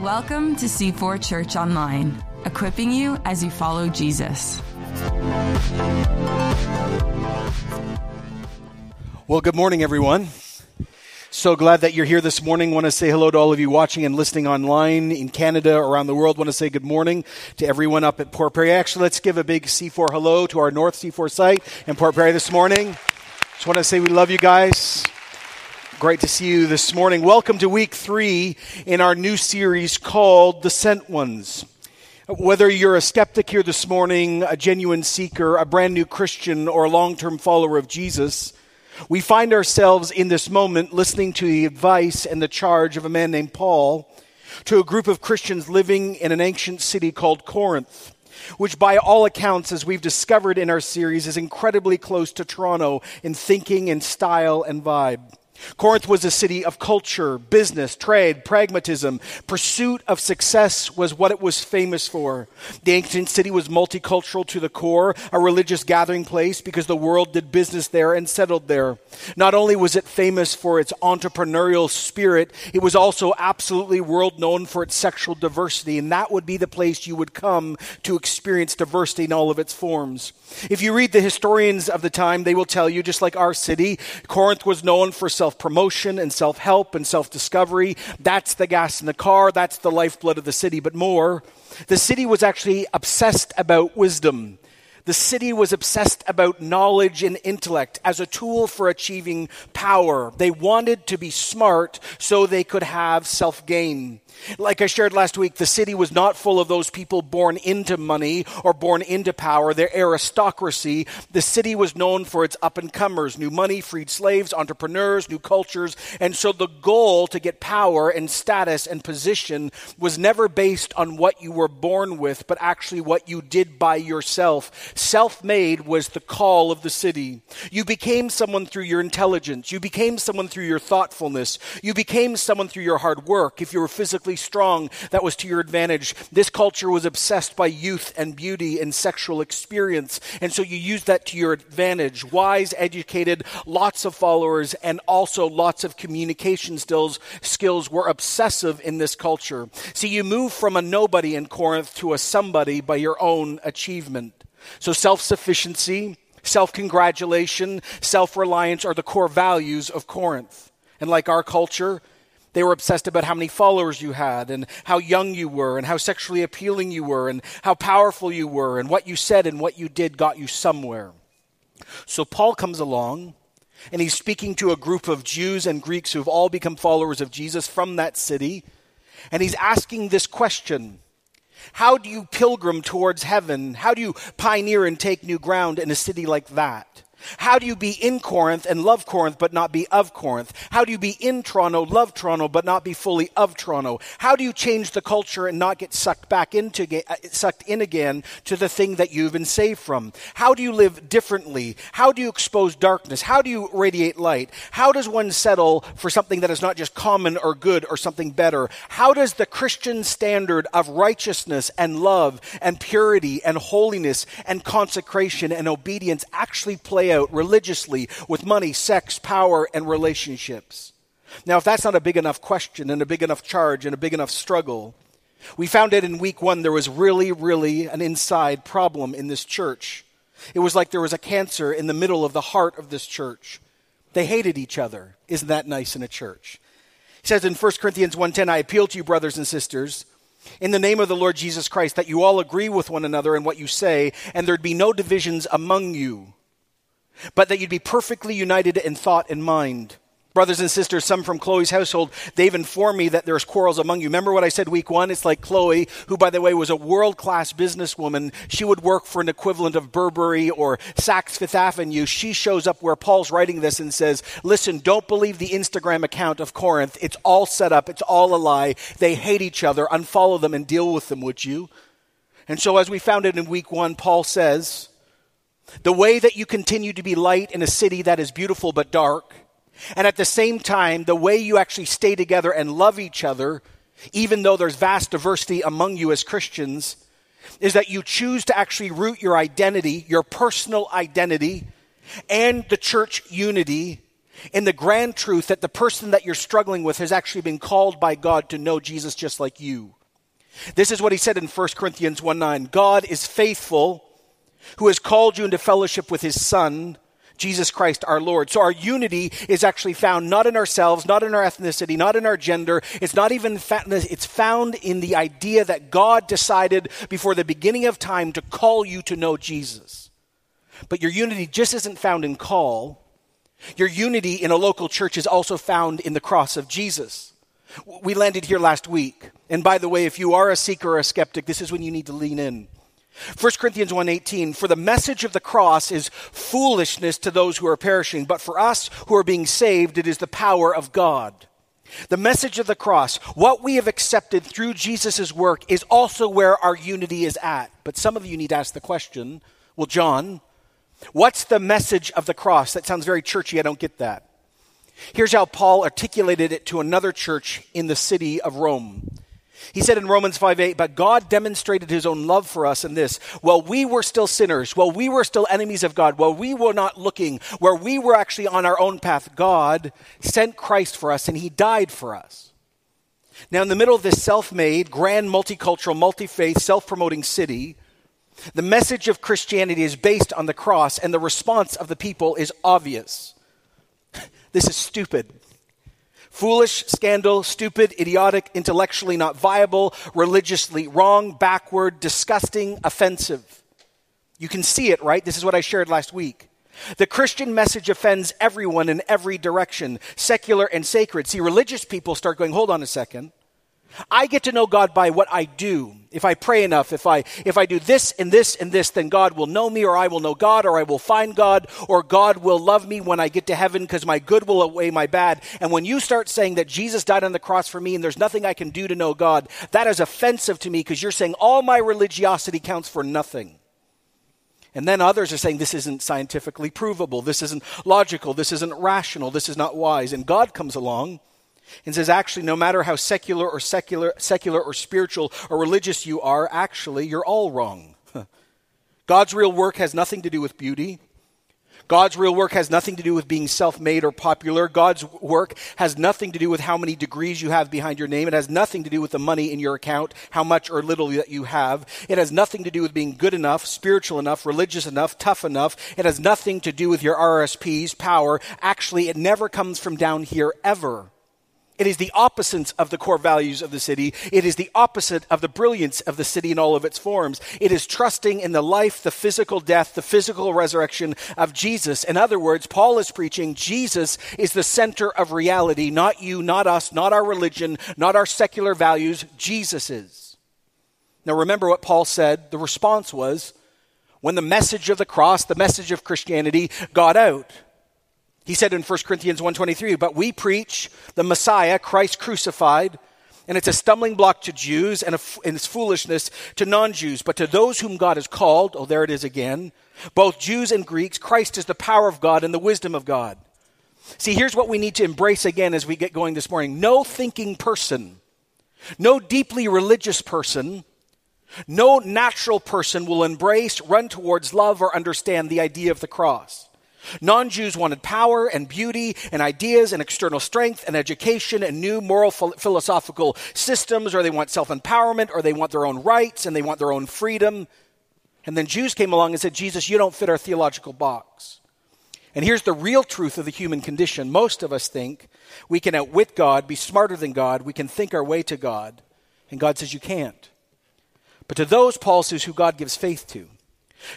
Welcome to C4 Church Online, equipping you as you follow Jesus. Well, good morning, everyone. So glad that you're here this morning. Want to say hello to all of you watching and listening online in Canada, around the world. Want to say good morning to everyone up at Port Perry. Actually, let's give a big C4 hello to our North C4 site in Port Perry this morning. Just want to say we love you guys. Great to see you this morning. Welcome to week three in our new series called The Sent Ones. Whether you're a skeptic here this morning, a genuine seeker, a brand new Christian, or a long term follower of Jesus, we find ourselves in this moment listening to the advice and the charge of a man named Paul to a group of Christians living in an ancient city called Corinth, which, by all accounts, as we've discovered in our series, is incredibly close to Toronto in thinking and style and vibe. Corinth was a city of culture, business, trade, pragmatism. Pursuit of success was what it was famous for. The ancient city was multicultural to the core, a religious gathering place because the world did business there and settled there. Not only was it famous for its entrepreneurial spirit, it was also absolutely world known for its sexual diversity, and that would be the place you would come to experience diversity in all of its forms. If you read the historians of the time, they will tell you, just like our city, Corinth was known for self promotion and self help and self discovery. That's the gas in the car, that's the lifeblood of the city. But more, the city was actually obsessed about wisdom. The city was obsessed about knowledge and intellect as a tool for achieving power. They wanted to be smart so they could have self gain. Like I shared last week, the city was not full of those people born into money or born into power, their aristocracy. The city was known for its up and comers, new money, freed slaves, entrepreneurs, new cultures. And so the goal to get power and status and position was never based on what you were born with, but actually what you did by yourself. Self made was the call of the city. You became someone through your intelligence, you became someone through your thoughtfulness, you became someone through your hard work. If you were physically strong, that was to your advantage. This culture was obsessed by youth and beauty and sexual experience. And so you used that to your advantage. Wise, educated, lots of followers, and also lots of communication skills, skills were obsessive in this culture. See, you move from a nobody in Corinth to a somebody by your own achievement. So self sufficiency, self congratulation, self reliance are the core values of Corinth. And like our culture, they were obsessed about how many followers you had and how young you were and how sexually appealing you were and how powerful you were and what you said and what you did got you somewhere. So Paul comes along and he's speaking to a group of Jews and Greeks who have all become followers of Jesus from that city. And he's asking this question How do you pilgrim towards heaven? How do you pioneer and take new ground in a city like that? How do you be in Corinth and love Corinth but not be of Corinth? How do you be in Toronto, love Toronto but not be fully of Toronto? How do you change the culture and not get sucked back into uh, sucked in again to the thing that you've been saved from? How do you live differently? How do you expose darkness? How do you radiate light? How does one settle for something that is not just common or good or something better? How does the Christian standard of righteousness and love and purity and holiness and consecration and obedience actually play out religiously with money, sex, power, and relationships. Now, if that's not a big enough question and a big enough charge and a big enough struggle, we found that in week one there was really, really an inside problem in this church. It was like there was a cancer in the middle of the heart of this church. They hated each other. Isn't that nice in a church? He says in 1 Corinthians 1:10, I appeal to you, brothers and sisters, in the name of the Lord Jesus Christ, that you all agree with one another in what you say, and there'd be no divisions among you but that you'd be perfectly united in thought and mind. Brothers and sisters, some from Chloe's household, they've informed me that there's quarrels among you. Remember what I said week one? It's like Chloe, who, by the way, was a world class businesswoman. She would work for an equivalent of Burberry or Saks Fifth Avenue. She shows up where Paul's writing this and says, Listen, don't believe the Instagram account of Corinth. It's all set up, it's all a lie. They hate each other. Unfollow them and deal with them, would you? And so, as we found it in week one, Paul says, the way that you continue to be light in a city that is beautiful but dark, and at the same time, the way you actually stay together and love each other, even though there's vast diversity among you as Christians, is that you choose to actually root your identity, your personal identity, and the church unity in the grand truth that the person that you're struggling with has actually been called by God to know Jesus just like you. This is what he said in 1 Corinthians 1 9. God is faithful, who has called you into fellowship with his Son, Jesus Christ our Lord. So our unity is actually found not in ourselves, not in our ethnicity, not in our gender. It's not even, fa- it's found in the idea that God decided before the beginning of time to call you to know Jesus. But your unity just isn't found in call. Your unity in a local church is also found in the cross of Jesus. We landed here last week. And by the way, if you are a seeker or a skeptic, this is when you need to lean in. 1 Corinthians 1:18 For the message of the cross is foolishness to those who are perishing, but for us who are being saved it is the power of God. The message of the cross, what we have accepted through Jesus' work is also where our unity is at. But some of you need to ask the question, well John, what's the message of the cross? That sounds very churchy, I don't get that. Here's how Paul articulated it to another church in the city of Rome. He said in Romans 5 8, but God demonstrated his own love for us in this. While we were still sinners, while we were still enemies of God, while we were not looking, where we were actually on our own path, God sent Christ for us and he died for us. Now, in the middle of this self made, grand, multicultural, multi faith, self promoting city, the message of Christianity is based on the cross, and the response of the people is obvious. This is stupid. Foolish, scandal, stupid, idiotic, intellectually not viable, religiously wrong, backward, disgusting, offensive. You can see it, right? This is what I shared last week. The Christian message offends everyone in every direction, secular and sacred. See, religious people start going, hold on a second. I get to know God by what I do. If I pray enough, if I if I do this and this and this, then God will know me or I will know God or I will find God or God will love me when I get to heaven because my good will outweigh my bad. And when you start saying that Jesus died on the cross for me and there's nothing I can do to know God, that is offensive to me because you're saying all my religiosity counts for nothing. And then others are saying this isn't scientifically provable, this isn't logical, this isn't rational, this is not wise. And God comes along and says, actually, no matter how secular or secular, secular or spiritual or religious you are, actually, you're all wrong. God's real work has nothing to do with beauty. God's real work has nothing to do with being self made or popular. God's work has nothing to do with how many degrees you have behind your name. It has nothing to do with the money in your account, how much or little that you have. It has nothing to do with being good enough, spiritual enough, religious enough, tough enough. It has nothing to do with your RSPs, power. Actually, it never comes from down here ever. It is the opposite of the core values of the city. It is the opposite of the brilliance of the city in all of its forms. It is trusting in the life, the physical death, the physical resurrection of Jesus. In other words, Paul is preaching Jesus is the center of reality, not you, not us, not our religion, not our secular values. Jesus is. Now remember what Paul said. The response was when the message of the cross, the message of Christianity got out. He said in 1 Corinthians 1:23, "But we preach the Messiah, Christ crucified, and it's a stumbling block to Jews and, a, and it's foolishness to non-Jews, but to those whom God has called, oh there it is again, both Jews and Greeks, Christ is the power of God and the wisdom of God." See, here's what we need to embrace again as we get going this morning. No thinking person, no deeply religious person, no natural person will embrace, run towards, love, or understand the idea of the cross. Non Jews wanted power and beauty and ideas and external strength and education and new moral philosophical systems, or they want self empowerment, or they want their own rights and they want their own freedom. And then Jews came along and said, Jesus, you don't fit our theological box. And here's the real truth of the human condition. Most of us think we can outwit God, be smarter than God, we can think our way to God. And God says, You can't. But to those, Paul says, who God gives faith to,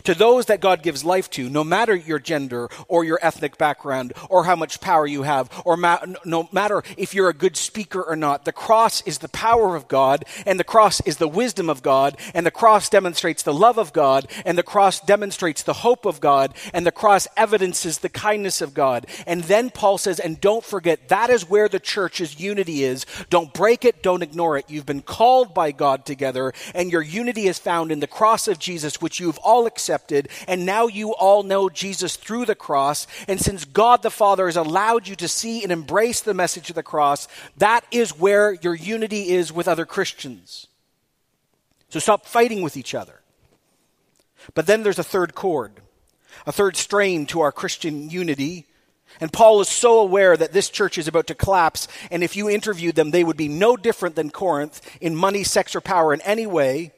to those that God gives life to, no matter your gender or your ethnic background or how much power you have, or ma- no matter if you're a good speaker or not, the cross is the power of God, and the cross is the wisdom of God, and the cross demonstrates the love of God, and the cross demonstrates the hope of God, and the cross evidences the kindness of God. And then Paul says, and don't forget, that is where the church's unity is. Don't break it, don't ignore it. You've been called by God together, and your unity is found in the cross of Jesus, which you've all accepted, and now you all know Jesus through the cross. And since God the Father has allowed you to see and embrace the message of the cross, that is where your unity is with other Christians. So stop fighting with each other. But then there's a third chord, a third strain to our Christian unity. And Paul is so aware that this church is about to collapse, and if you interviewed them, they would be no different than Corinth in money, sex, or power in any way.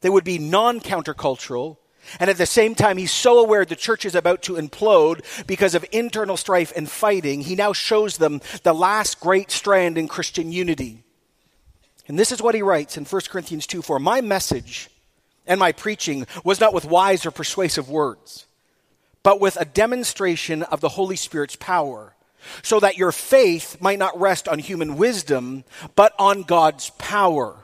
They would be non countercultural. And at the same time, he's so aware the church is about to implode because of internal strife and fighting. He now shows them the last great strand in Christian unity. And this is what he writes in 1 Corinthians 2 4. My message and my preaching was not with wise or persuasive words but with a demonstration of the Holy Spirit's power, so that your faith might not rest on human wisdom, but on God's power.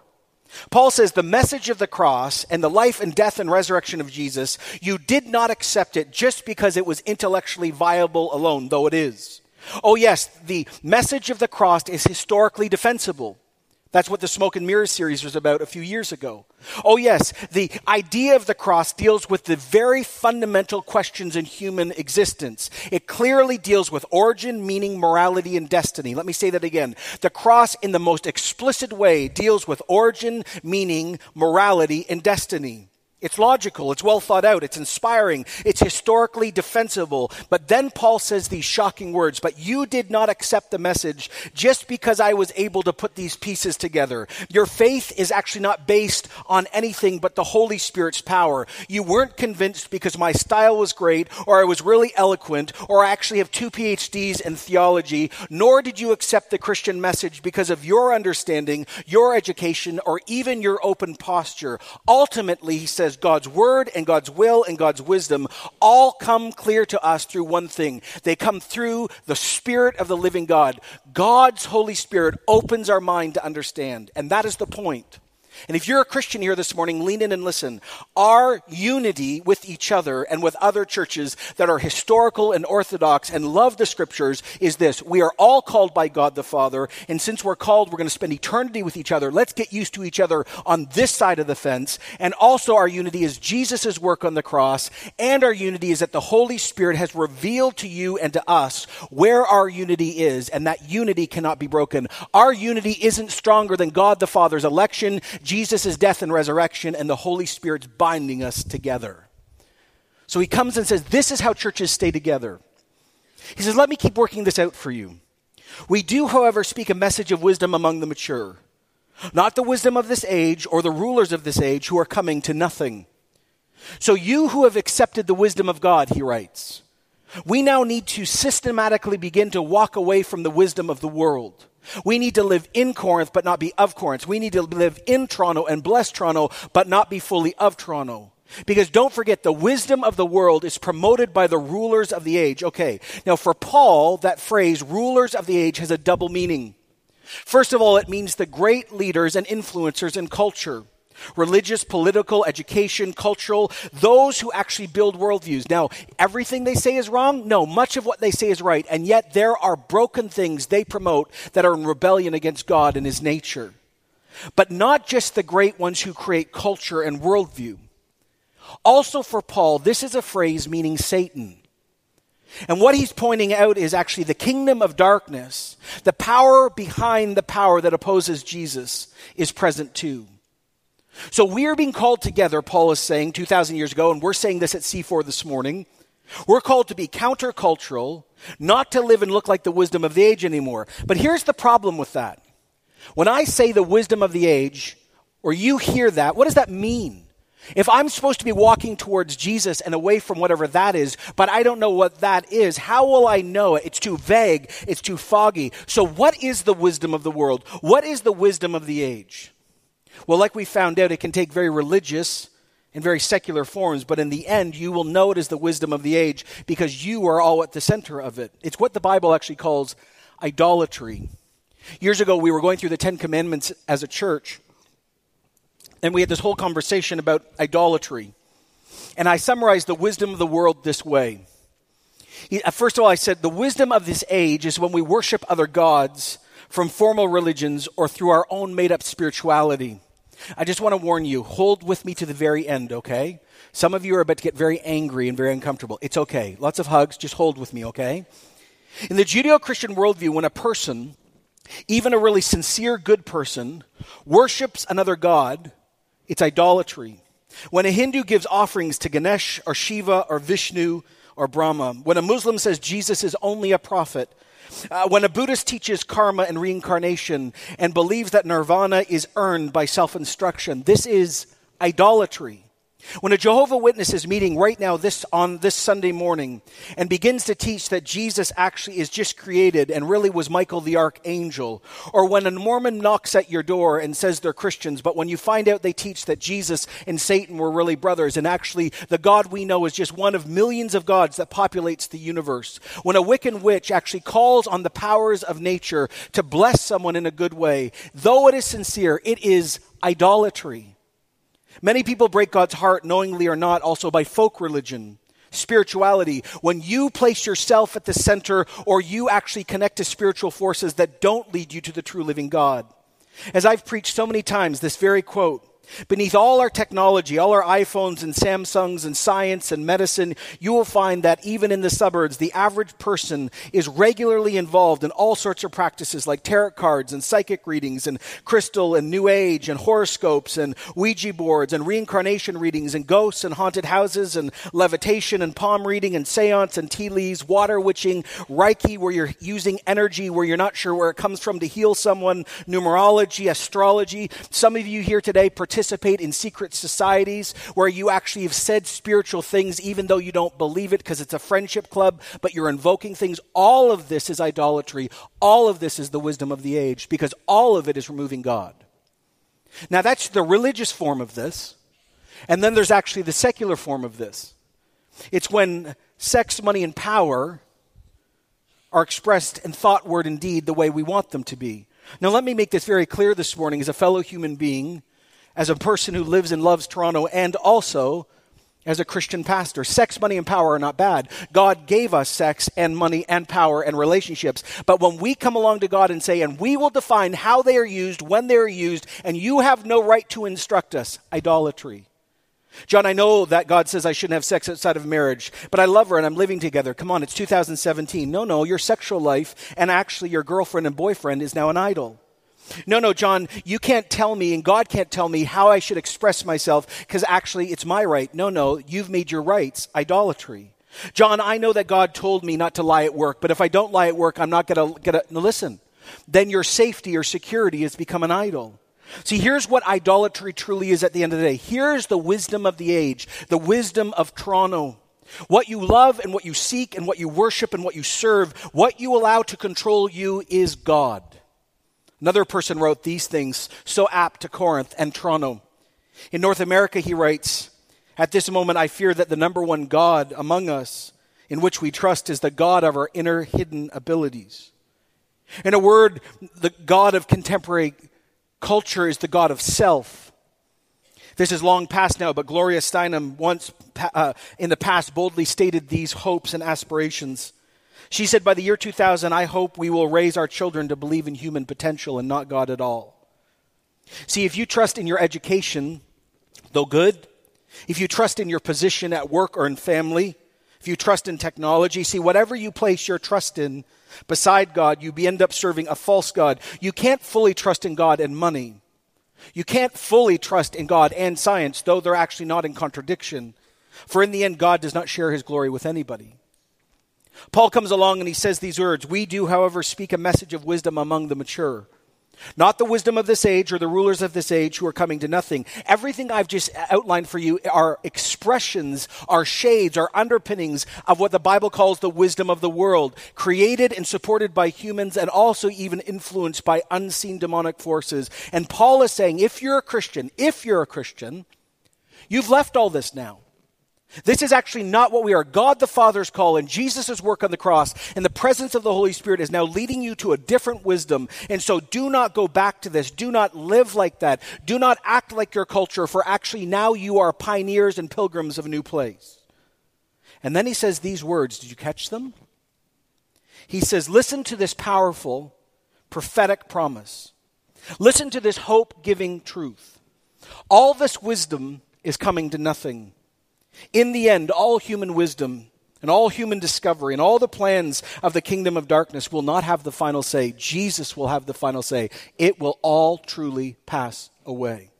Paul says the message of the cross and the life and death and resurrection of Jesus, you did not accept it just because it was intellectually viable alone, though it is. Oh, yes, the message of the cross is historically defensible. That's what the Smoke and Mirrors series was about a few years ago. Oh, yes, the idea of the cross deals with the very fundamental questions in human existence. It clearly deals with origin, meaning, morality, and destiny. Let me say that again. The cross, in the most explicit way, deals with origin, meaning, morality, and destiny. It's logical, it's well thought out, it's inspiring, it's historically defensible. But then Paul says these shocking words, but you did not accept the message just because I was able to put these pieces together. Your faith is actually not based on anything but the Holy Spirit's power. You weren't convinced because my style was great, or I was really eloquent, or I actually have two PhDs in theology, nor did you accept the Christian message because of your understanding, your education, or even your open posture. Ultimately, he says, says God's word and God's will and God's wisdom all come clear to us through one thing. They come through the Spirit of the living God. God's Holy Spirit opens our mind to understand. And that is the point. And if you're a Christian here this morning, lean in and listen. Our unity with each other and with other churches that are historical and orthodox and love the scriptures is this. We are all called by God the Father, and since we're called, we're going to spend eternity with each other. Let's get used to each other on this side of the fence. And also our unity is Jesus' work on the cross, and our unity is that the Holy Spirit has revealed to you and to us where our unity is, and that unity cannot be broken. Our unity isn't stronger than God the Father's election, Jesus' death and resurrection and the Holy Spirit's binding us together. So he comes and says, This is how churches stay together. He says, Let me keep working this out for you. We do, however, speak a message of wisdom among the mature, not the wisdom of this age or the rulers of this age who are coming to nothing. So you who have accepted the wisdom of God, he writes, we now need to systematically begin to walk away from the wisdom of the world. We need to live in Corinth, but not be of Corinth. We need to live in Toronto and bless Toronto, but not be fully of Toronto. Because don't forget, the wisdom of the world is promoted by the rulers of the age. Okay, now for Paul, that phrase, rulers of the age, has a double meaning. First of all, it means the great leaders and influencers in culture religious, political, education, cultural, those who actually build worldviews. Now, everything they say is wrong? No, much of what they say is right. And yet there are broken things they promote that are in rebellion against God and His nature. But not just the great ones who create culture and worldview. Also, for Paul, this is a phrase meaning Satan. And what he's pointing out is actually the kingdom of darkness, the power behind the power that opposes Jesus, is present too. So we are being called together, Paul is saying 2,000 years ago, and we're saying this at C4 this morning. We're called to be countercultural, not to live and look like the wisdom of the age anymore. But here's the problem with that. When I say the wisdom of the age, or you hear that, what does that mean? If I'm supposed to be walking towards Jesus and away from whatever that is, but I don't know what that is, how will I know it? It's too vague, it's too foggy. So, what is the wisdom of the world? What is the wisdom of the age? Well, like we found out, it can take very religious and very secular forms, but in the end, you will know it is the wisdom of the age because you are all at the center of it. It's what the Bible actually calls idolatry. Years ago, we were going through the Ten Commandments as a church, and we had this whole conversation about idolatry. And I summarized the wisdom of the world this way. Uh, first of all, I said the wisdom of this age is when we worship other gods from formal religions or through our own made up spirituality. I just want to warn you hold with me to the very end, okay? Some of you are about to get very angry and very uncomfortable. It's okay. Lots of hugs. Just hold with me, okay? In the Judeo Christian worldview, when a person, even a really sincere good person, worships another god, it's idolatry. When a Hindu gives offerings to Ganesh or Shiva or Vishnu or Brahma. When a Muslim says Jesus is only a prophet, uh, when a Buddhist teaches karma and reincarnation and believes that nirvana is earned by self instruction, this is idolatry. When a Jehovah Witness is meeting right now this on this Sunday morning and begins to teach that Jesus actually is just created and really was Michael the archangel, or when a Mormon knocks at your door and says they're Christians, but when you find out they teach that Jesus and Satan were really brothers and actually the God we know is just one of millions of gods that populates the universe, when a Wiccan witch actually calls on the powers of nature to bless someone in a good way, though it is sincere, it is idolatry. Many people break God's heart, knowingly or not, also by folk religion, spirituality. When you place yourself at the center or you actually connect to spiritual forces that don't lead you to the true living God. As I've preached so many times, this very quote Beneath all our technology, all our iPhones and Samsungs and science and medicine, you will find that even in the suburbs, the average person is regularly involved in all sorts of practices like tarot cards and psychic readings and crystal and new age and horoscopes and Ouija boards and reincarnation readings and ghosts and haunted houses and levitation and palm reading and seance and tea leaves, water witching, Reiki, where you're using energy where you're not sure where it comes from to heal someone, numerology, astrology. Some of you here today participate participate in secret societies where you actually have said spiritual things even though you don't believe it because it's a friendship club, but you're invoking things. All of this is idolatry. All of this is the wisdom of the age because all of it is removing God. Now, that's the religious form of this. And then there's actually the secular form of this. It's when sex, money, and power are expressed in thought, word, and deed the way we want them to be. Now, let me make this very clear this morning as a fellow human being as a person who lives and loves Toronto and also as a Christian pastor. Sex, money, and power are not bad. God gave us sex and money and power and relationships. But when we come along to God and say, and we will define how they are used, when they are used, and you have no right to instruct us, idolatry. John, I know that God says I shouldn't have sex outside of marriage, but I love her and I'm living together. Come on, it's 2017. No, no, your sexual life and actually your girlfriend and boyfriend is now an idol. No, no, John, you can't tell me, and God can't tell me how I should express myself because actually it's my right. No, no, you've made your rights idolatry. John, I know that God told me not to lie at work, but if I don't lie at work, I'm not going to get a. No, listen, then your safety or security has become an idol. See, here's what idolatry truly is at the end of the day. Here's the wisdom of the age, the wisdom of Toronto. What you love and what you seek and what you worship and what you serve, what you allow to control you is God. Another person wrote these things so apt to Corinth and Toronto. In North America, he writes, At this moment, I fear that the number one God among us in which we trust is the God of our inner hidden abilities. In a word, the God of contemporary culture is the God of self. This is long past now, but Gloria Steinem once uh, in the past boldly stated these hopes and aspirations. She said, By the year 2000, I hope we will raise our children to believe in human potential and not God at all. See, if you trust in your education, though good, if you trust in your position at work or in family, if you trust in technology, see, whatever you place your trust in beside God, you end up serving a false God. You can't fully trust in God and money. You can't fully trust in God and science, though they're actually not in contradiction. For in the end, God does not share his glory with anybody. Paul comes along and he says these words We do, however, speak a message of wisdom among the mature. Not the wisdom of this age or the rulers of this age who are coming to nothing. Everything I've just outlined for you are expressions, are shades, are underpinnings of what the Bible calls the wisdom of the world, created and supported by humans and also even influenced by unseen demonic forces. And Paul is saying, if you're a Christian, if you're a Christian, you've left all this now. This is actually not what we are. God the Father's call and Jesus' work on the cross and the presence of the Holy Spirit is now leading you to a different wisdom. And so do not go back to this. Do not live like that. Do not act like your culture, for actually now you are pioneers and pilgrims of a new place. And then he says these words. Did you catch them? He says, Listen to this powerful prophetic promise. Listen to this hope giving truth. All this wisdom is coming to nothing in the end, all human wisdom and all human discovery and all the plans of the kingdom of darkness will not have the final say. Jesus will have the final say. It will all truly pass away.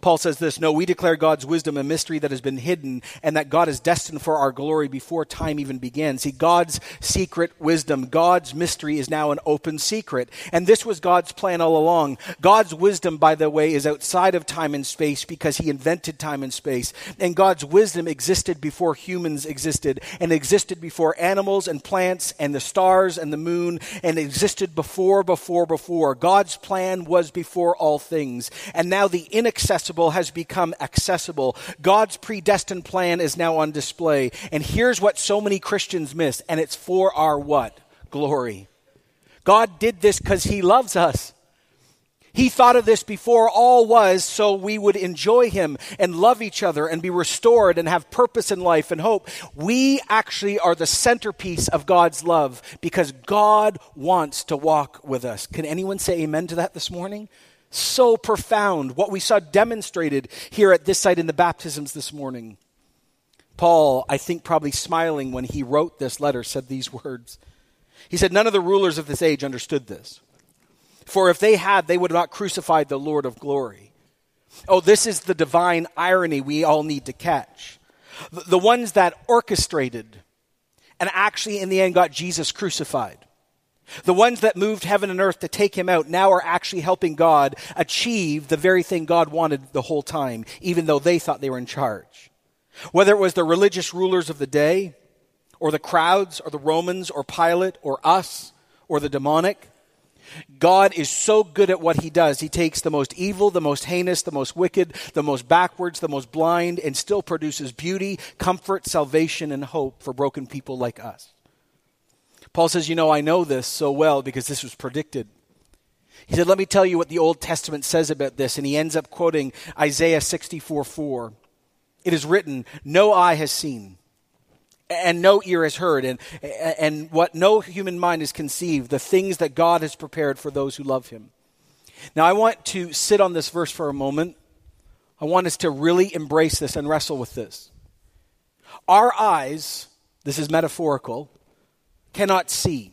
Paul says this No, we declare God's wisdom a mystery that has been hidden, and that God is destined for our glory before time even began. See, God's secret wisdom, God's mystery is now an open secret. And this was God's plan all along. God's wisdom, by the way, is outside of time and space because He invented time and space. And God's wisdom existed before humans existed, and existed before animals and plants and the stars and the moon, and existed before, before, before. God's plan was before all things. And now the inaccessible has become accessible. God's predestined plan is now on display. And here's what so many Christians miss, and it's for our what? Glory. God did this because He loves us. He thought of this before all was so we would enjoy Him and love each other and be restored and have purpose in life and hope. We actually are the centerpiece of God's love because God wants to walk with us. Can anyone say amen to that this morning? So profound. What we saw demonstrated here at this site in the baptisms this morning. Paul, I think probably smiling when he wrote this letter, said these words. He said, None of the rulers of this age understood this. For if they had, they would have not crucified the Lord of glory. Oh, this is the divine irony we all need to catch. The ones that orchestrated and actually, in the end, got Jesus crucified. The ones that moved heaven and earth to take him out now are actually helping God achieve the very thing God wanted the whole time, even though they thought they were in charge. Whether it was the religious rulers of the day, or the crowds, or the Romans, or Pilate, or us, or the demonic, God is so good at what he does. He takes the most evil, the most heinous, the most wicked, the most backwards, the most blind, and still produces beauty, comfort, salvation, and hope for broken people like us. Paul says, You know, I know this so well because this was predicted. He said, Let me tell you what the Old Testament says about this. And he ends up quoting Isaiah 64 4. It is written, No eye has seen and no ear has heard, and, and what no human mind has conceived, the things that God has prepared for those who love him. Now, I want to sit on this verse for a moment. I want us to really embrace this and wrestle with this. Our eyes, this is metaphorical, cannot see.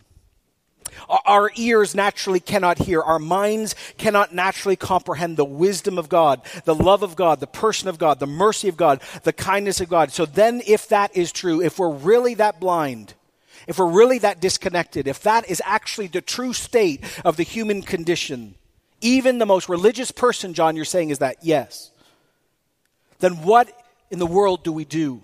Our ears naturally cannot hear. Our minds cannot naturally comprehend the wisdom of God, the love of God, the person of God, the mercy of God, the kindness of God. So then, if that is true, if we're really that blind, if we're really that disconnected, if that is actually the true state of the human condition, even the most religious person, John, you're saying is that, yes, then what in the world do we do?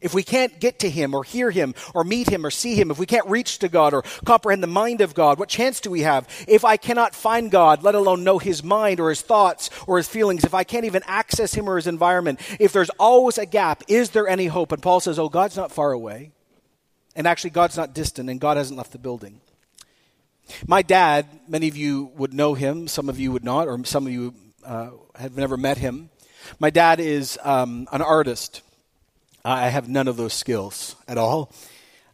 If we can't get to Him or hear Him or meet Him or see Him, if we can't reach to God or comprehend the mind of God, what chance do we have? If I cannot find God, let alone know His mind or His thoughts or His feelings, if I can't even access Him or His environment, if there's always a gap, is there any hope? And Paul says, Oh, God's not far away. And actually, God's not distant, and God hasn't left the building. My dad, many of you would know him, some of you would not, or some of you uh, have never met him. My dad is um, an artist. I have none of those skills at all.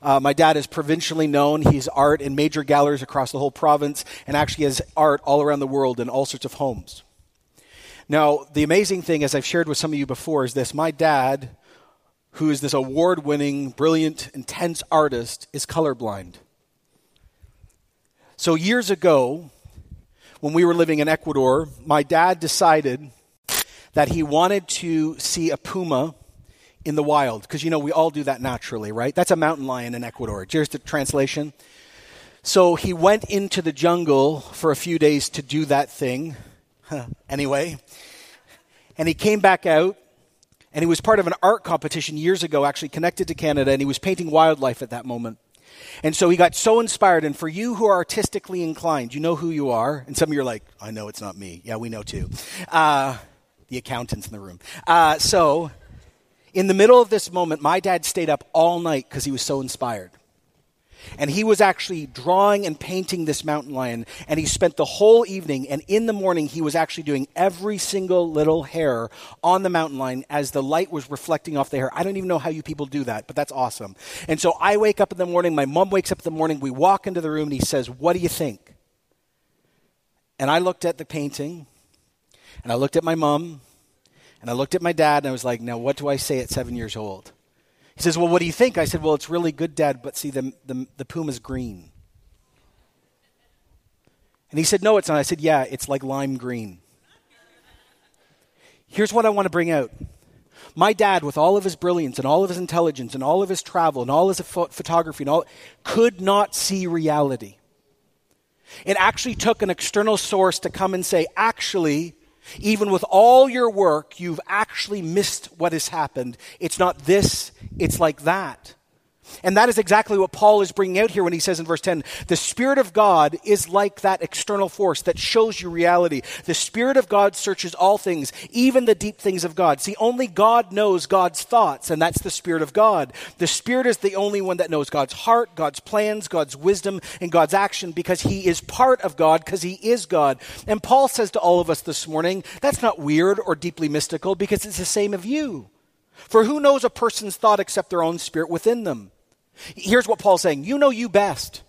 Uh, my dad is provincially known. He's art in major galleries across the whole province and actually has art all around the world in all sorts of homes. Now, the amazing thing, as I've shared with some of you before, is this my dad, who is this award winning, brilliant, intense artist, is colorblind. So, years ago, when we were living in Ecuador, my dad decided that he wanted to see a puma in the wild, because you know we all do that naturally, right? That's a mountain lion in Ecuador. Here's the translation. So he went into the jungle for a few days to do that thing, anyway. And he came back out, and he was part of an art competition years ago, actually connected to Canada, and he was painting wildlife at that moment. And so he got so inspired. And for you who are artistically inclined, you know who you are. And some of you are like, I know it's not me. Yeah, we know too. Uh, the accountants in the room. Uh, so in the middle of this moment, my dad stayed up all night because he was so inspired. And he was actually drawing and painting this mountain lion. And he spent the whole evening. And in the morning, he was actually doing every single little hair on the mountain lion as the light was reflecting off the hair. I don't even know how you people do that, but that's awesome. And so I wake up in the morning. My mom wakes up in the morning. We walk into the room, and he says, What do you think? And I looked at the painting. And I looked at my mom. And I looked at my dad and I was like, now what do I say at seven years old? He says, well, what do you think? I said, well, it's really good, Dad, but see, the, the, the puma's green. And he said, no, it's not. I said, yeah, it's like lime green. Here's what I want to bring out. My dad, with all of his brilliance and all of his intelligence and all of his travel and all his pho- photography and all, could not see reality. It actually took an external source to come and say, actually, even with all your work, you've actually missed what has happened. It's not this, it's like that. And that is exactly what Paul is bringing out here when he says in verse 10 the Spirit of God is like that external force that shows you reality. The Spirit of God searches all things, even the deep things of God. See, only God knows God's thoughts, and that's the Spirit of God. The Spirit is the only one that knows God's heart, God's plans, God's wisdom, and God's action because he is part of God, because he is God. And Paul says to all of us this morning, that's not weird or deeply mystical because it's the same of you. For who knows a person's thought except their own spirit within them? Here's what Paul's saying You know you best.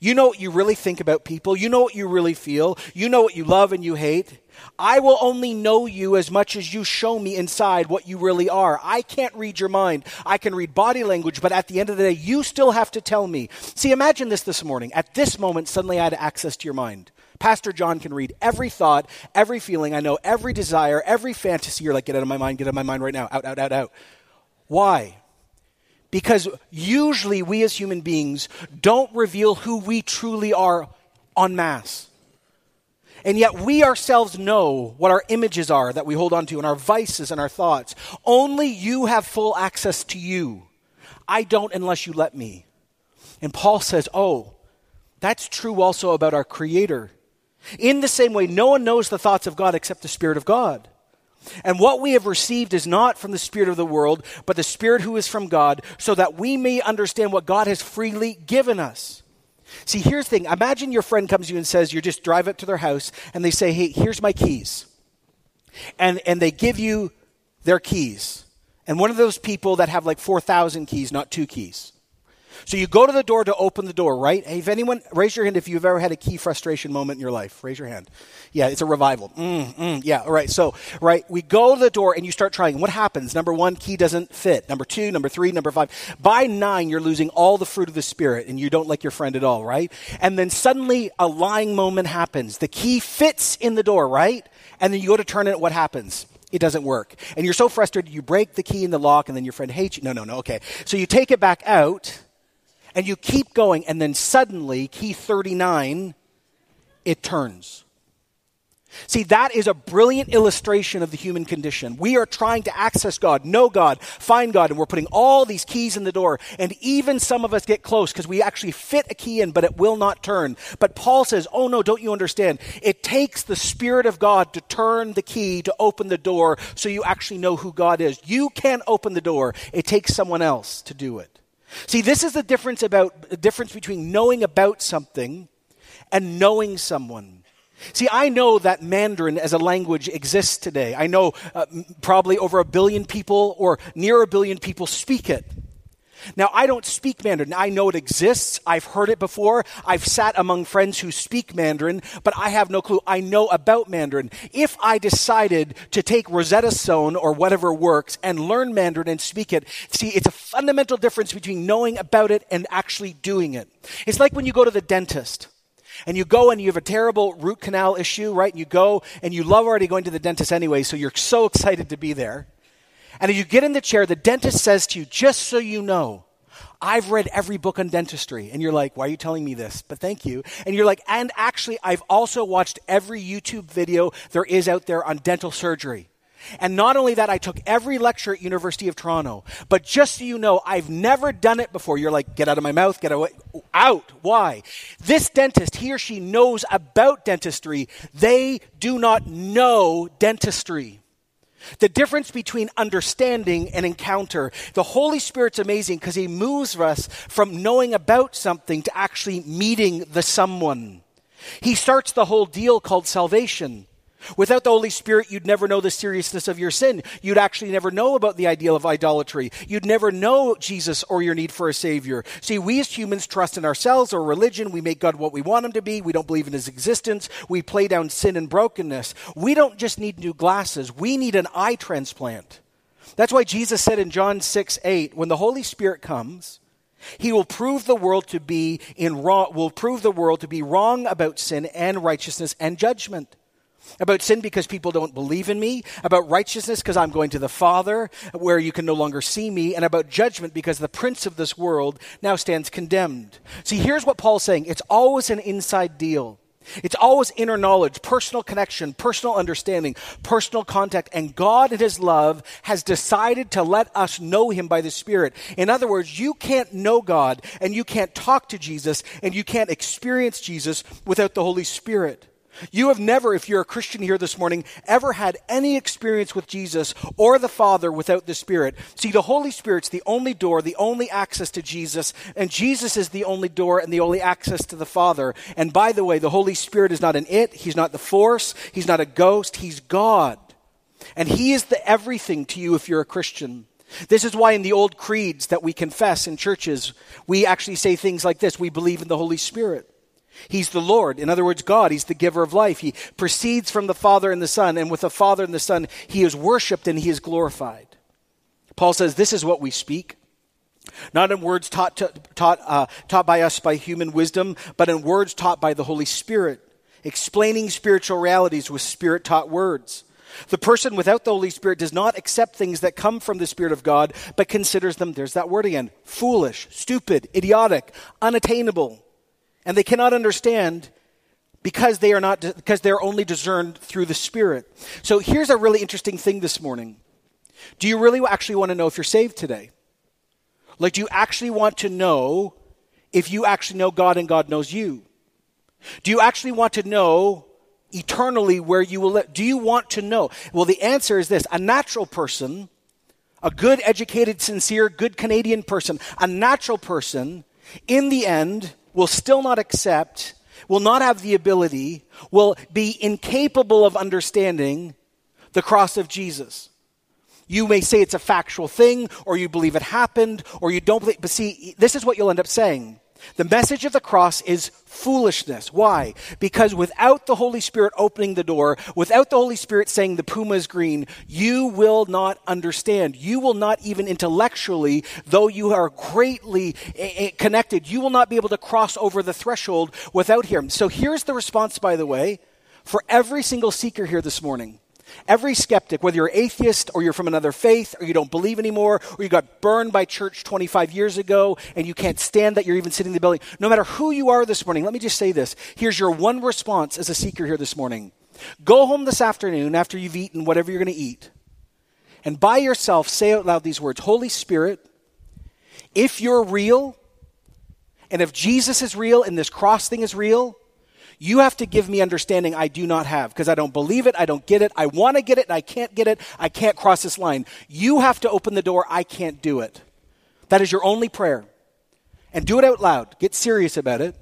You know what you really think about people. You know what you really feel. You know what you love and you hate. I will only know you as much as you show me inside what you really are. I can't read your mind. I can read body language, but at the end of the day, you still have to tell me. See, imagine this this morning. At this moment, suddenly I had access to your mind. Pastor John can read every thought, every feeling. I know every desire, every fantasy. You're like, get out of my mind, get out of my mind right now. Out, out, out, out. Why? Because usually we as human beings don't reveal who we truly are en masse. And yet we ourselves know what our images are that we hold on to and our vices and our thoughts. Only you have full access to you. I don't unless you let me. And Paul says, Oh, that's true also about our Creator. In the same way, no one knows the thoughts of God except the Spirit of God. And what we have received is not from the Spirit of the world, but the Spirit who is from God, so that we may understand what God has freely given us. See, here's the thing. Imagine your friend comes to you and says, you just drive up to their house, and they say, hey, here's my keys. And, and they give you their keys. And one of those people that have like 4,000 keys, not two keys. So you go to the door to open the door, right? If anyone, raise your hand if you've ever had a key frustration moment in your life. Raise your hand. Yeah, it's a revival. Mm, mm, yeah, all right. So, right, we go to the door and you start trying. What happens? Number one, key doesn't fit. Number two, number three, number five. By nine, you're losing all the fruit of the Spirit and you don't like your friend at all, right? And then suddenly a lying moment happens. The key fits in the door, right? And then you go to turn it, what happens? it doesn't work. And you're so frustrated, you break the key in the lock, and then your friend hates you. No, no, no, okay. So you take it back out, and you keep going, and then suddenly, key 39, it turns. See, that is a brilliant illustration of the human condition. We are trying to access God, know God, find God, and we're putting all these keys in the door. And even some of us get close because we actually fit a key in, but it will not turn. But Paul says, Oh no, don't you understand? It takes the Spirit of God to turn the key to open the door so you actually know who God is. You can't open the door, it takes someone else to do it. See, this is the difference about the difference between knowing about something and knowing someone. See, I know that Mandarin as a language exists today. I know uh, probably over a billion people or near a billion people speak it. Now, I don't speak Mandarin. I know it exists. I've heard it before. I've sat among friends who speak Mandarin, but I have no clue. I know about Mandarin. If I decided to take Rosetta Stone or whatever works and learn Mandarin and speak it, see, it's a fundamental difference between knowing about it and actually doing it. It's like when you go to the dentist and you go and you have a terrible root canal issue, right? And you go and you love already going to the dentist anyway, so you're so excited to be there. And as you get in the chair, the dentist says to you, just so you know, I've read every book on dentistry. And you're like, why are you telling me this? But thank you. And you're like, and actually, I've also watched every YouTube video there is out there on dental surgery. And not only that, I took every lecture at University of Toronto. But just so you know, I've never done it before. You're like, get out of my mouth, get away, out. Why? This dentist, he or she knows about dentistry. They do not know dentistry. The difference between understanding and encounter. The Holy Spirit's amazing because He moves us from knowing about something to actually meeting the someone. He starts the whole deal called salvation. Without the Holy Spirit, you'd never know the seriousness of your sin. You'd actually never know about the ideal of idolatry. You'd never know Jesus or your need for a Savior. See, we as humans trust in ourselves or religion. We make God what we want Him to be. We don't believe in His existence. We play down sin and brokenness. We don't just need new glasses, we need an eye transplant. That's why Jesus said in John 6 8, when the Holy Spirit comes, he will prove the world to be in wrong, will prove the world to be wrong about sin and righteousness and judgment. About sin because people don't believe in me, about righteousness because I'm going to the Father where you can no longer see me, and about judgment because the prince of this world now stands condemned. See, here's what Paul's saying it's always an inside deal. It's always inner knowledge, personal connection, personal understanding, personal contact. And God, in His love, has decided to let us know Him by the Spirit. In other words, you can't know God and you can't talk to Jesus and you can't experience Jesus without the Holy Spirit. You have never, if you're a Christian here this morning, ever had any experience with Jesus or the Father without the Spirit. See, the Holy Spirit's the only door, the only access to Jesus, and Jesus is the only door and the only access to the Father. And by the way, the Holy Spirit is not an it, He's not the force, He's not a ghost, He's God. And He is the everything to you if you're a Christian. This is why in the old creeds that we confess in churches, we actually say things like this We believe in the Holy Spirit. He's the Lord. In other words, God. He's the giver of life. He proceeds from the Father and the Son, and with the Father and the Son, he is worshiped and he is glorified. Paul says, This is what we speak. Not in words taught, to, taught, uh, taught by us by human wisdom, but in words taught by the Holy Spirit, explaining spiritual realities with spirit taught words. The person without the Holy Spirit does not accept things that come from the Spirit of God, but considers them, there's that word again, foolish, stupid, idiotic, unattainable and they cannot understand because they are not because they're only discerned through the spirit. So here's a really interesting thing this morning. Do you really actually want to know if you're saved today? Like do you actually want to know if you actually know god and god knows you? Do you actually want to know eternally where you will live? Do you want to know? Well the answer is this. A natural person a good educated sincere good canadian person a natural person in the end will still not accept, will not have the ability, will be incapable of understanding the cross of Jesus. You may say it's a factual thing, or you believe it happened, or you don't believe, but see, this is what you'll end up saying. The message of the cross is foolishness. Why? Because without the Holy Spirit opening the door, without the Holy Spirit saying the puma is green, you will not understand. You will not even intellectually, though you are greatly eh, eh, connected, you will not be able to cross over the threshold without Him. So here's the response, by the way, for every single seeker here this morning. Every skeptic, whether you're atheist or you're from another faith or you don't believe anymore or you got burned by church 25 years ago and you can't stand that you're even sitting in the building, no matter who you are this morning, let me just say this. Here's your one response as a seeker here this morning. Go home this afternoon after you've eaten whatever you're going to eat and by yourself say out loud these words Holy Spirit, if you're real, and if Jesus is real and this cross thing is real, you have to give me understanding I do not have because I don't believe it. I don't get it. I want to get it and I can't get it. I can't cross this line. You have to open the door. I can't do it. That is your only prayer. And do it out loud. Get serious about it.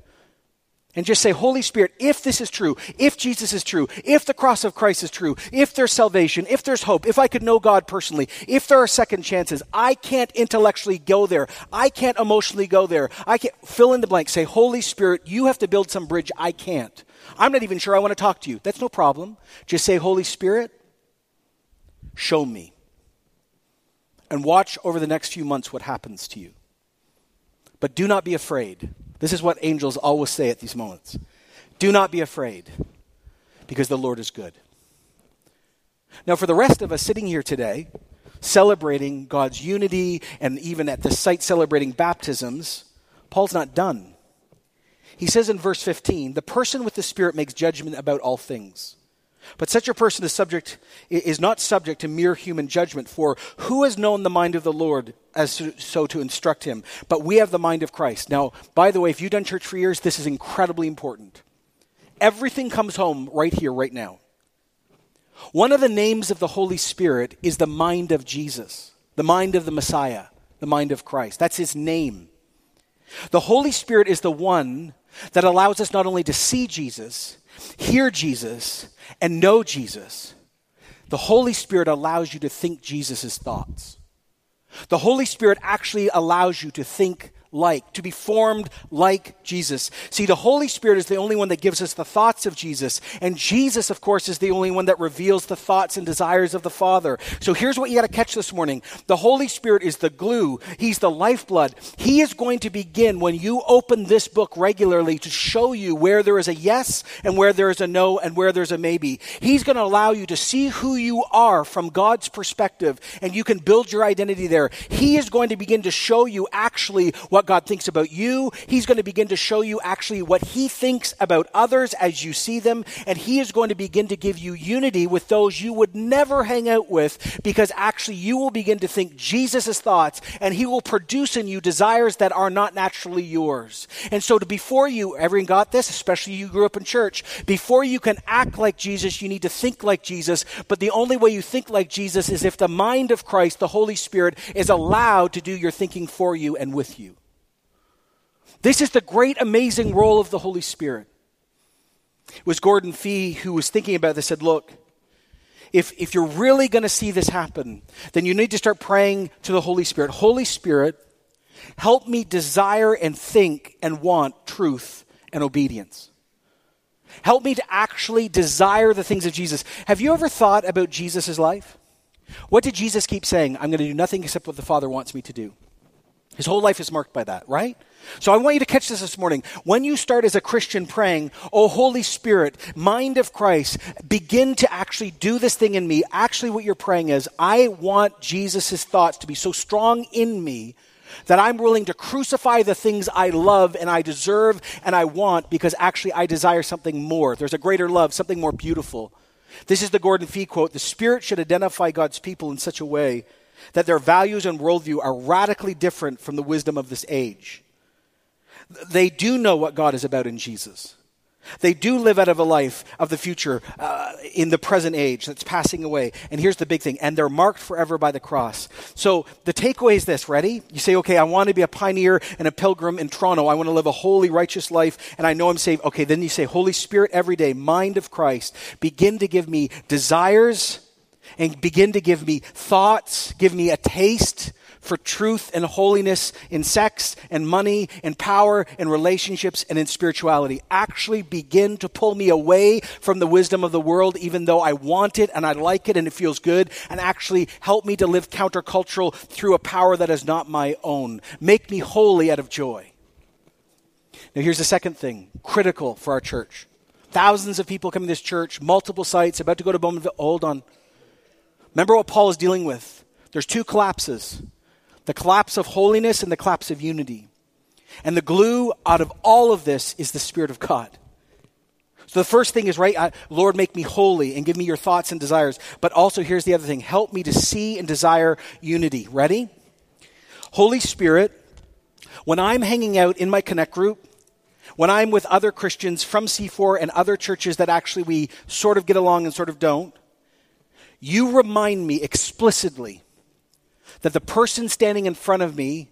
And just say, Holy Spirit, if this is true, if Jesus is true, if the cross of Christ is true, if there's salvation, if there's hope, if I could know God personally, if there are second chances, I can't intellectually go there. I can't emotionally go there. I can't fill in the blank. Say, Holy Spirit, you have to build some bridge. I can't. I'm not even sure I want to talk to you. That's no problem. Just say, Holy Spirit, show me. And watch over the next few months what happens to you. But do not be afraid. This is what angels always say at these moments. Do not be afraid, because the Lord is good. Now, for the rest of us sitting here today, celebrating God's unity, and even at the site celebrating baptisms, Paul's not done. He says in verse 15, the person with the Spirit makes judgment about all things. But such a person is subject is not subject to mere human judgment. For who has known the mind of the Lord as to, so to instruct him? But we have the mind of Christ. Now, by the way, if you've done church for years, this is incredibly important. Everything comes home right here, right now. One of the names of the Holy Spirit is the mind of Jesus, the mind of the Messiah, the mind of Christ. That's his name. The Holy Spirit is the one that allows us not only to see Jesus, hear Jesus, and know Jesus, the Holy Spirit allows you to think Jesus' thoughts. The Holy Spirit actually allows you to think like, to be formed like Jesus. See, the Holy Spirit is the only one that gives us the thoughts of Jesus. And Jesus, of course, is the only one that reveals the thoughts and desires of the Father. So here's what you got to catch this morning the Holy Spirit is the glue, He's the lifeblood. He is going to begin when you open this book regularly to show you where there is a yes and where there is a no and where there's a maybe. He's going to allow you to see who you are from God's perspective and you can build your identity there. He is going to begin to show you actually what God thinks about you. He's going to begin to show you actually what He thinks about others as you see them. And He is going to begin to give you unity with those you would never hang out with because actually you will begin to think Jesus' thoughts and He will produce in you desires that are not naturally yours. And so to before you, everyone got this, especially you grew up in church, before you can act like Jesus, you need to think like Jesus. But the only way you think like Jesus is if the mind of Christ, the Holy Spirit, is allowed to do your thinking for you and with you. This is the great, amazing role of the Holy Spirit. It was Gordon Fee who was thinking about this, said, Look, if, if you're really going to see this happen, then you need to start praying to the Holy Spirit. Holy Spirit, help me desire and think and want truth and obedience. Help me to actually desire the things of Jesus. Have you ever thought about Jesus' life? What did Jesus keep saying? I'm going to do nothing except what the Father wants me to do. His whole life is marked by that, right? So I want you to catch this this morning. When you start as a Christian praying, Oh, Holy Spirit, mind of Christ, begin to actually do this thing in me. Actually, what you're praying is, I want Jesus' thoughts to be so strong in me that I'm willing to crucify the things I love and I deserve and I want because actually I desire something more. There's a greater love, something more beautiful. This is the Gordon Fee quote The Spirit should identify God's people in such a way that their values and worldview are radically different from the wisdom of this age. They do know what God is about in Jesus. They do live out of a life of the future uh, in the present age that's passing away. And here's the big thing and they're marked forever by the cross. So the takeaway is this ready? You say, okay, I want to be a pioneer and a pilgrim in Toronto. I want to live a holy, righteous life, and I know I'm saved. Okay, then you say, Holy Spirit, every day, mind of Christ, begin to give me desires and begin to give me thoughts, give me a taste for truth and holiness in sex and money and power and relationships and in spirituality. Actually begin to pull me away from the wisdom of the world, even though I want it and I like it and it feels good, and actually help me to live countercultural through a power that is not my own. Make me holy out of joy. Now, here's the second thing critical for our church. Thousands of people coming to this church, multiple sites, about to go to Bowmanville. Hold on. Remember what Paul is dealing with. There's two collapses the collapse of holiness and the collapse of unity. And the glue out of all of this is the Spirit of God. So the first thing is, right, Lord, make me holy and give me your thoughts and desires. But also, here's the other thing help me to see and desire unity. Ready? Holy Spirit, when I'm hanging out in my Connect group, when I'm with other Christians from C4 and other churches that actually we sort of get along and sort of don't, you remind me explicitly that the person standing in front of me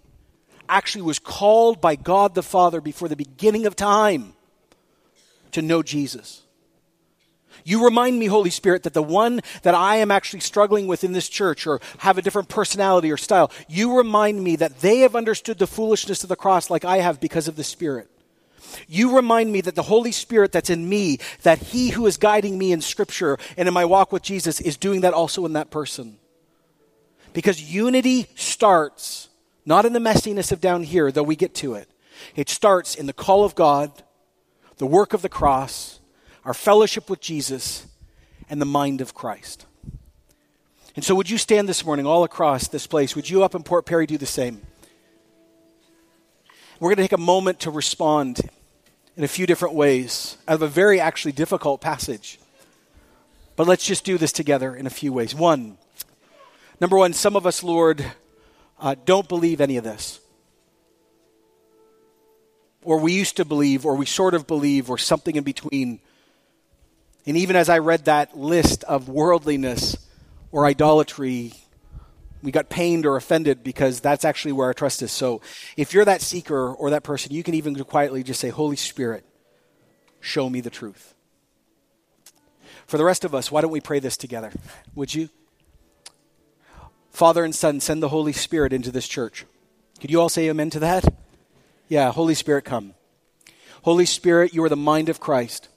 actually was called by God the Father before the beginning of time to know Jesus. You remind me, Holy Spirit, that the one that I am actually struggling with in this church or have a different personality or style, you remind me that they have understood the foolishness of the cross like I have because of the Spirit. You remind me that the Holy Spirit that's in me, that He who is guiding me in Scripture and in my walk with Jesus is doing that also in that person. Because unity starts not in the messiness of down here, though we get to it. It starts in the call of God, the work of the cross, our fellowship with Jesus, and the mind of Christ. And so, would you stand this morning all across this place? Would you up in Port Perry do the same? We're going to take a moment to respond in a few different ways out of a very actually difficult passage. But let's just do this together in a few ways. One, number one, some of us, Lord, uh, don't believe any of this. Or we used to believe, or we sort of believe, or something in between. And even as I read that list of worldliness or idolatry, we got pained or offended because that's actually where our trust is. So if you're that seeker or that person, you can even quietly just say, Holy Spirit, show me the truth. For the rest of us, why don't we pray this together? Would you? Father and Son, send the Holy Spirit into this church. Could you all say amen to that? Yeah, Holy Spirit, come. Holy Spirit, you are the mind of Christ.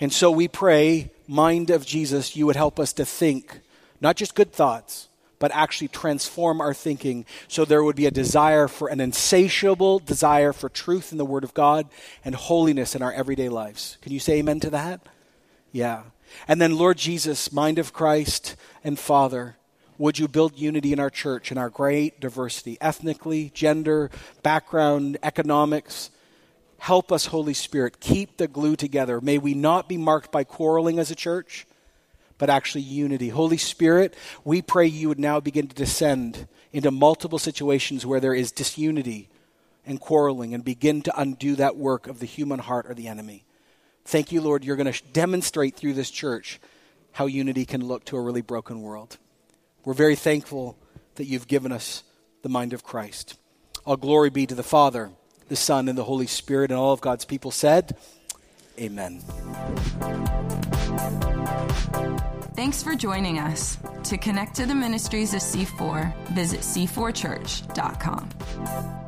And so we pray, mind of Jesus, you would help us to think not just good thoughts, but actually transform our thinking so there would be a desire for an insatiable desire for truth in the Word of God and holiness in our everyday lives. Can you say amen to that? Yeah. And then, Lord Jesus, mind of Christ and Father, would you build unity in our church and our great diversity, ethnically, gender, background, economics? Help us, Holy Spirit, keep the glue together. May we not be marked by quarreling as a church but actually unity. Holy Spirit, we pray you would now begin to descend into multiple situations where there is disunity and quarreling and begin to undo that work of the human heart or the enemy. Thank you, Lord. You're going to demonstrate through this church how unity can look to a really broken world. We're very thankful that you've given us the mind of Christ. All glory be to the Father, the Son, and the Holy Spirit, and all of God's people said, Amen. Thanks for joining us. To connect to the ministries of C4, visit c4church.com.